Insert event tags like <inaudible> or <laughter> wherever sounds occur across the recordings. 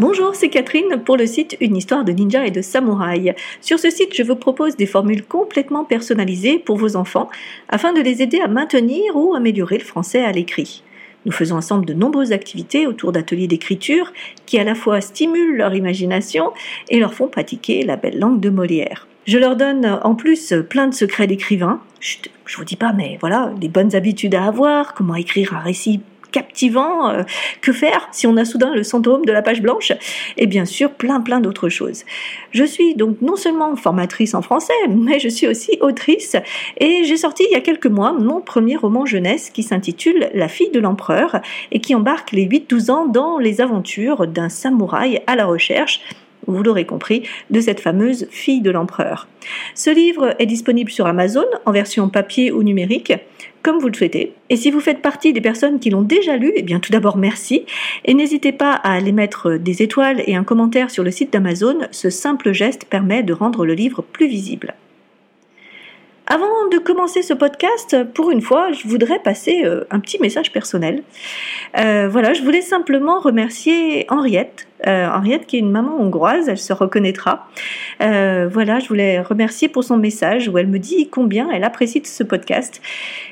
Bonjour, c'est Catherine pour le site Une histoire de ninja et de samouraï. Sur ce site, je vous propose des formules complètement personnalisées pour vos enfants afin de les aider à maintenir ou améliorer le français à l'écrit. Nous faisons ensemble de nombreuses activités autour d'ateliers d'écriture qui à la fois stimulent leur imagination et leur font pratiquer la belle langue de Molière. Je leur donne en plus plein de secrets d'écrivain. Je vous dis pas, mais voilà, des bonnes habitudes à avoir, comment écrire un récit captivant. Euh, que faire si on a soudain le syndrome de la page blanche Et bien sûr, plein plein d'autres choses. Je suis donc non seulement formatrice en français, mais je suis aussi autrice et j'ai sorti il y a quelques mois mon premier roman jeunesse qui s'intitule La fille de l'empereur et qui embarque les 8-12 ans dans les aventures d'un samouraï à la recherche vous l'aurez compris, de cette fameuse fille de l'empereur. Ce livre est disponible sur Amazon en version papier ou numérique, comme vous le souhaitez. Et si vous faites partie des personnes qui l'ont déjà lu, eh bien tout d'abord merci, et n'hésitez pas à aller mettre des étoiles et un commentaire sur le site d'Amazon, ce simple geste permet de rendre le livre plus visible. Avant de commencer ce podcast, pour une fois, je voudrais passer euh, un petit message personnel. Euh, voilà, je voulais simplement remercier Henriette, euh, Henriette qui est une maman hongroise, elle se reconnaîtra. Euh, voilà, je voulais remercier pour son message où elle me dit combien elle apprécie ce podcast.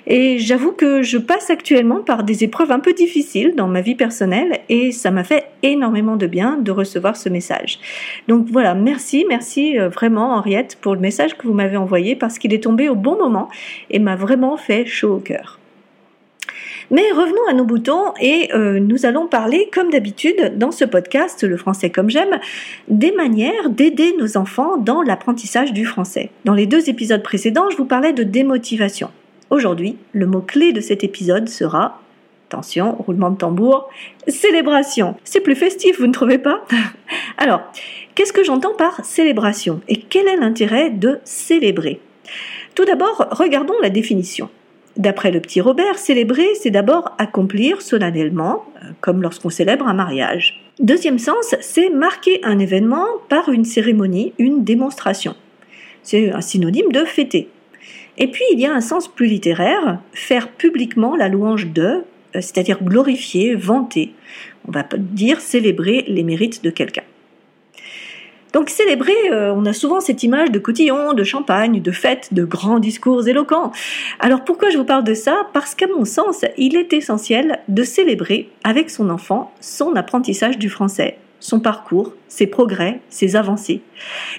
Et j'avoue que je passe actuellement par des épreuves un peu difficiles dans ma vie personnelle et ça m'a fait énormément de bien de recevoir ce message. Donc voilà, merci, merci euh, vraiment Henriette pour le message que vous m'avez envoyé parce qu'il est tombé au bon moment et m'a vraiment fait chaud au cœur. Mais revenons à nos boutons et euh, nous allons parler, comme d'habitude, dans ce podcast, Le français comme j'aime, des manières d'aider nos enfants dans l'apprentissage du français. Dans les deux épisodes précédents, je vous parlais de démotivation. Aujourd'hui, le mot-clé de cet épisode sera attention, roulement de tambour, célébration. C'est plus festif, vous ne trouvez pas <laughs> Alors, qu'est-ce que j'entends par célébration et quel est l'intérêt de célébrer? Tout d'abord, regardons la définition. D'après le petit Robert, célébrer, c'est d'abord accomplir solennellement, euh, comme lorsqu'on célèbre un mariage. Deuxième sens, c'est marquer un événement par une cérémonie, une démonstration. C'est un synonyme de fêter. Et puis il y a un sens plus littéraire, faire publiquement la louange de, c'est-à-dire glorifier, vanter. On va dire célébrer les mérites de quelqu'un. Donc célébrer, euh, on a souvent cette image de cotillon, de champagne, de fête, de grands discours éloquents. Alors pourquoi je vous parle de ça? Parce qu'à mon sens, il est essentiel de célébrer avec son enfant son apprentissage du français, son parcours, ses progrès, ses avancées.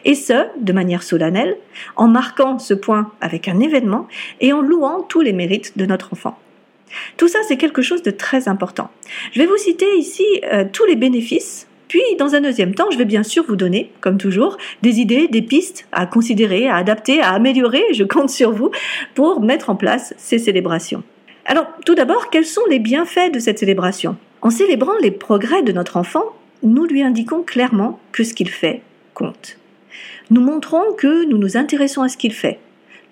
Et ce, de manière solennelle, en marquant ce point avec un événement et en louant tous les mérites de notre enfant. Tout ça, c'est quelque chose de très important. Je vais vous citer ici euh, tous les bénéfices puis, dans un deuxième temps, je vais bien sûr vous donner, comme toujours, des idées, des pistes à considérer, à adapter, à améliorer. Je compte sur vous pour mettre en place ces célébrations. Alors, tout d'abord, quels sont les bienfaits de cette célébration? En célébrant les progrès de notre enfant, nous lui indiquons clairement que ce qu'il fait compte. Nous montrons que nous nous intéressons à ce qu'il fait.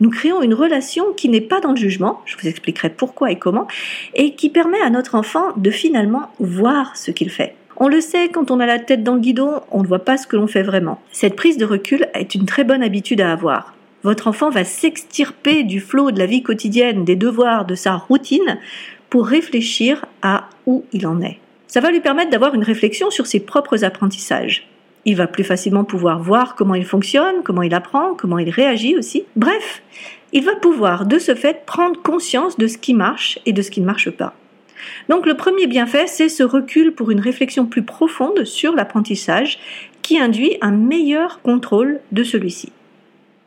Nous créons une relation qui n'est pas dans le jugement, je vous expliquerai pourquoi et comment, et qui permet à notre enfant de finalement voir ce qu'il fait. On le sait, quand on a la tête dans le guidon, on ne voit pas ce que l'on fait vraiment. Cette prise de recul est une très bonne habitude à avoir. Votre enfant va s'extirper du flot de la vie quotidienne, des devoirs, de sa routine, pour réfléchir à où il en est. Ça va lui permettre d'avoir une réflexion sur ses propres apprentissages. Il va plus facilement pouvoir voir comment il fonctionne, comment il apprend, comment il réagit aussi. Bref, il va pouvoir de ce fait prendre conscience de ce qui marche et de ce qui ne marche pas. Donc le premier bienfait, c'est ce recul pour une réflexion plus profonde sur l'apprentissage qui induit un meilleur contrôle de celui-ci.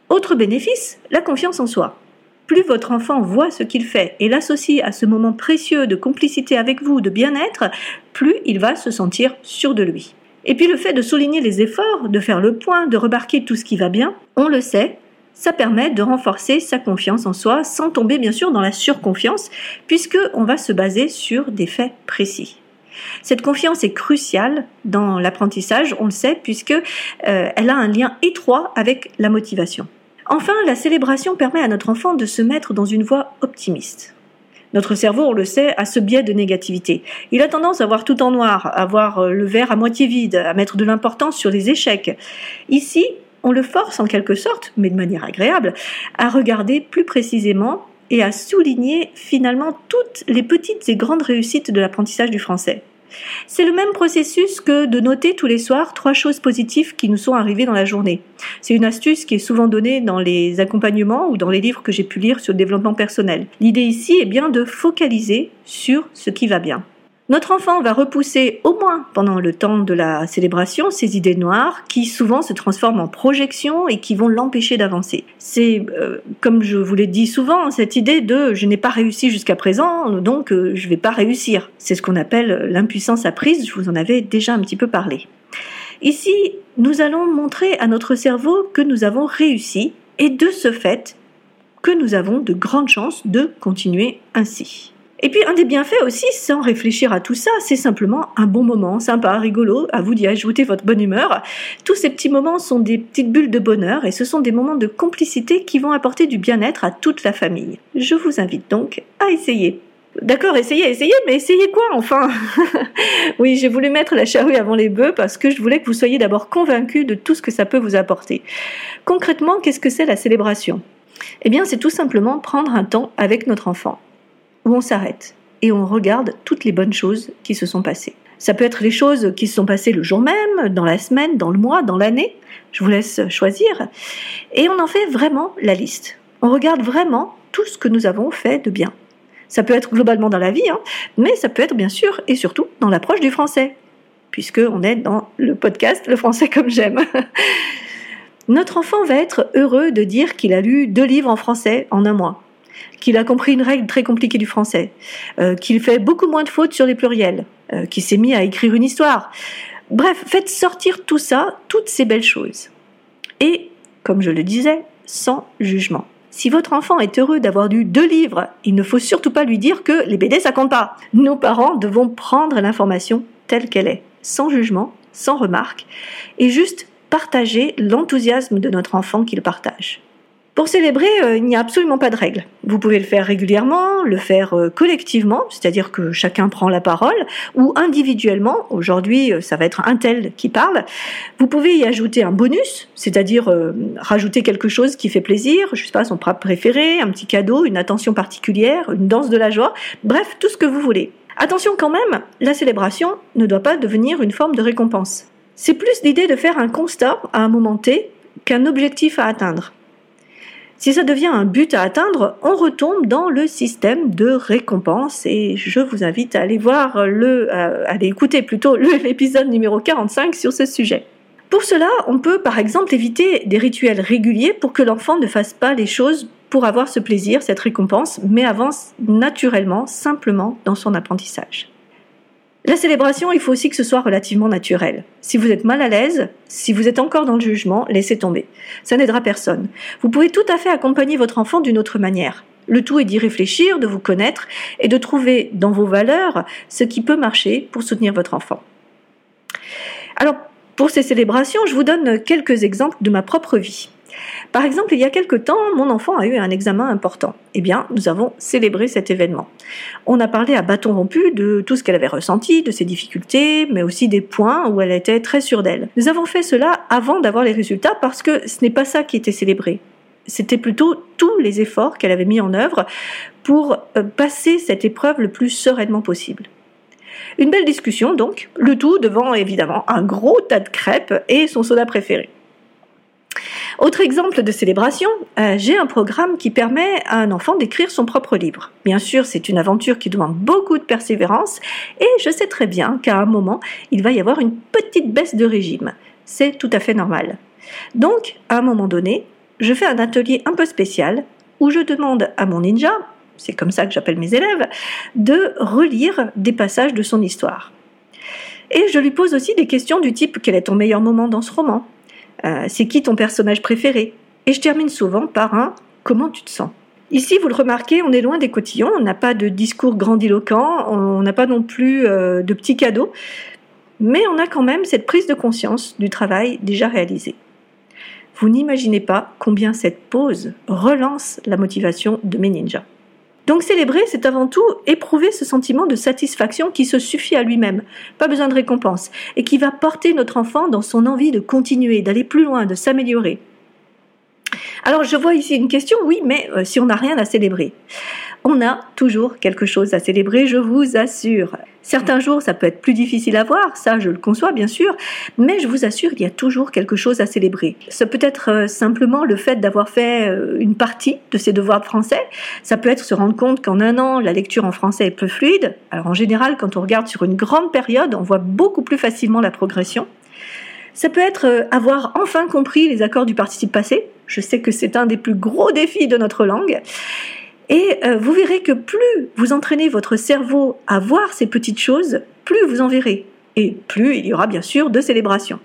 Autre bénéfice, la confiance en soi. Plus votre enfant voit ce qu'il fait et l'associe à ce moment précieux de complicité avec vous, de bien-être, plus il va se sentir sûr de lui. Et puis le fait de souligner les efforts, de faire le point, de remarquer tout ce qui va bien, on le sait, ça permet de renforcer sa confiance en soi sans tomber bien sûr dans la surconfiance puisque on va se baser sur des faits précis. Cette confiance est cruciale dans l'apprentissage, on le sait, puisque euh, elle a un lien étroit avec la motivation. Enfin, la célébration permet à notre enfant de se mettre dans une voie optimiste. Notre cerveau, on le sait, a ce biais de négativité. Il a tendance à voir tout en noir, à voir euh, le verre à moitié vide, à mettre de l'importance sur les échecs. Ici, on le force en quelque sorte, mais de manière agréable, à regarder plus précisément et à souligner finalement toutes les petites et grandes réussites de l'apprentissage du français. C'est le même processus que de noter tous les soirs trois choses positives qui nous sont arrivées dans la journée. C'est une astuce qui est souvent donnée dans les accompagnements ou dans les livres que j'ai pu lire sur le développement personnel. L'idée ici est bien de focaliser sur ce qui va bien. Notre enfant va repousser au moins pendant le temps de la célébration ses idées noires qui souvent se transforment en projections et qui vont l'empêcher d'avancer. C'est, euh, comme je vous l'ai dit souvent, cette idée de je n'ai pas réussi jusqu'à présent, donc euh, je ne vais pas réussir. C'est ce qu'on appelle l'impuissance apprise, je vous en avais déjà un petit peu parlé. Ici, nous allons montrer à notre cerveau que nous avons réussi et de ce fait que nous avons de grandes chances de continuer ainsi. Et puis un des bienfaits aussi, sans réfléchir à tout ça, c'est simplement un bon moment, sympa, rigolo, à vous d'y ajouter votre bonne humeur. Tous ces petits moments sont des petites bulles de bonheur et ce sont des moments de complicité qui vont apporter du bien-être à toute la famille. Je vous invite donc à essayer. D'accord, essayez, essayez, mais essayez quoi enfin? <laughs> Oui, j'ai voulu mettre la charrue avant les bœufs parce que je voulais que vous soyez d'abord convaincus de tout ce que ça peut vous apporter. Concrètement, qu'est-ce que c'est la célébration? Eh bien, c'est tout simplement prendre un temps avec notre enfant où on s'arrête et on regarde toutes les bonnes choses qui se sont passées. Ça peut être les choses qui se sont passées le jour même, dans la semaine, dans le mois, dans l'année. Je vous laisse choisir. Et on en fait vraiment la liste. On regarde vraiment tout ce que nous avons fait de bien. Ça peut être globalement dans la vie, hein, mais ça peut être bien sûr et surtout dans l'approche du français, puisqu'on est dans le podcast Le français comme j'aime. <laughs> Notre enfant va être heureux de dire qu'il a lu deux livres en français en un mois qu'il a compris une règle très compliquée du français, euh, qu'il fait beaucoup moins de fautes sur les pluriels, euh, qu'il s'est mis à écrire une histoire. Bref, faites sortir tout ça, toutes ces belles choses. Et, comme je le disais, sans jugement. Si votre enfant est heureux d'avoir lu deux livres, il ne faut surtout pas lui dire que les BD ça compte pas. Nos parents devons prendre l'information telle qu'elle est, sans jugement, sans remarque, et juste partager l'enthousiasme de notre enfant qu'il partage. Pour célébrer, euh, il n'y a absolument pas de règle. Vous pouvez le faire régulièrement, le faire euh, collectivement, c'est-à-dire que chacun prend la parole, ou individuellement. Aujourd'hui, euh, ça va être un tel qui parle. Vous pouvez y ajouter un bonus, c'est-à-dire rajouter quelque chose qui fait plaisir, je sais pas, son plat préféré, un petit cadeau, une attention particulière, une danse de la joie, bref, tout ce que vous voulez. Attention quand même, la célébration ne doit pas devenir une forme de récompense. C'est plus l'idée de faire un constat à un moment T qu'un objectif à atteindre. Si ça devient un but à atteindre, on retombe dans le système de récompense et je vous invite à aller voir le, euh, à aller écouter plutôt <laughs> l'épisode numéro 45 sur ce sujet. Pour cela, on peut par exemple éviter des rituels réguliers pour que l'enfant ne fasse pas les choses pour avoir ce plaisir, cette récompense, mais avance naturellement, simplement dans son apprentissage. La célébration, il faut aussi que ce soit relativement naturel. Si vous êtes mal à l'aise, si vous êtes encore dans le jugement, laissez tomber. Ça n'aidera personne. Vous pouvez tout à fait accompagner votre enfant d'une autre manière. Le tout est d'y réfléchir, de vous connaître et de trouver dans vos valeurs ce qui peut marcher pour soutenir votre enfant. Alors, pour ces célébrations, je vous donne quelques exemples de ma propre vie. Par exemple, il y a quelque temps, mon enfant a eu un examen important. Eh bien, nous avons célébré cet événement. On a parlé à bâton rompu de tout ce qu'elle avait ressenti, de ses difficultés, mais aussi des points où elle était très sûre d'elle. Nous avons fait cela avant d'avoir les résultats parce que ce n'est pas ça qui était célébré. C'était plutôt tous les efforts qu'elle avait mis en œuvre pour euh, passer cette épreuve le plus sereinement possible. Une belle discussion donc, le tout devant évidemment un gros tas de crêpes et son soda préféré. Autre exemple de célébration, euh, j'ai un programme qui permet à un enfant d'écrire son propre livre. Bien sûr, c'est une aventure qui demande beaucoup de persévérance et je sais très bien qu'à un moment, il va y avoir une petite baisse de régime. C'est tout à fait normal. Donc, à un moment donné, je fais un atelier un peu spécial où je demande à mon ninja, c'est comme ça que j'appelle mes élèves, de relire des passages de son histoire. Et je lui pose aussi des questions du type quel est ton meilleur moment dans ce roman? Euh, c'est qui ton personnage préféré? Et je termine souvent par un comment tu te sens? Ici, vous le remarquez, on est loin des cotillons, on n'a pas de discours grandiloquent, on n'a pas non plus euh, de petits cadeaux, mais on a quand même cette prise de conscience du travail déjà réalisé. Vous n'imaginez pas combien cette pause relance la motivation de mes ninjas. Donc célébrer, c'est avant tout éprouver ce sentiment de satisfaction qui se suffit à lui-même, pas besoin de récompense, et qui va porter notre enfant dans son envie de continuer, d'aller plus loin, de s'améliorer. Alors je vois ici une question, oui, mais euh, si on n'a rien à célébrer on a toujours quelque chose à célébrer, je vous assure. Certains jours, ça peut être plus difficile à voir, ça je le conçois bien sûr, mais je vous assure, il y a toujours quelque chose à célébrer. Ça peut être euh, simplement le fait d'avoir fait euh, une partie de ses devoirs de français, ça peut être se rendre compte qu'en un an, la lecture en français est plus fluide. Alors en général, quand on regarde sur une grande période, on voit beaucoup plus facilement la progression. Ça peut être euh, avoir enfin compris les accords du participe passé. Je sais que c'est un des plus gros défis de notre langue. Et euh, vous verrez que plus vous entraînez votre cerveau à voir ces petites choses, plus vous en verrez. Et plus il y aura bien sûr de célébrations.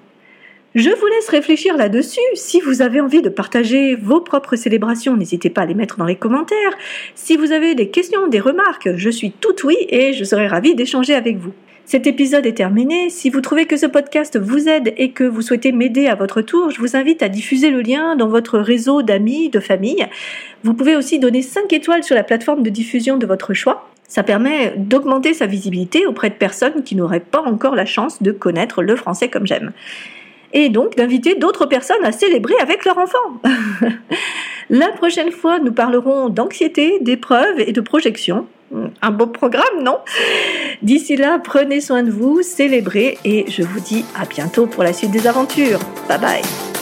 Je vous laisse réfléchir là-dessus. Si vous avez envie de partager vos propres célébrations, n'hésitez pas à les mettre dans les commentaires. Si vous avez des questions, des remarques, je suis tout oui et je serai ravie d'échanger avec vous. Cet épisode est terminé. Si vous trouvez que ce podcast vous aide et que vous souhaitez m'aider à votre tour, je vous invite à diffuser le lien dans votre réseau d'amis, de famille. Vous pouvez aussi donner 5 étoiles sur la plateforme de diffusion de votre choix. Ça permet d'augmenter sa visibilité auprès de personnes qui n'auraient pas encore la chance de connaître le français comme j'aime. Et donc d'inviter d'autres personnes à célébrer avec leur enfant. <laughs> la prochaine fois, nous parlerons d'anxiété, d'épreuves et de projections un beau programme, non? D'ici là, prenez soin de vous, célébrez et je vous dis à bientôt pour la suite des aventures. Bye bye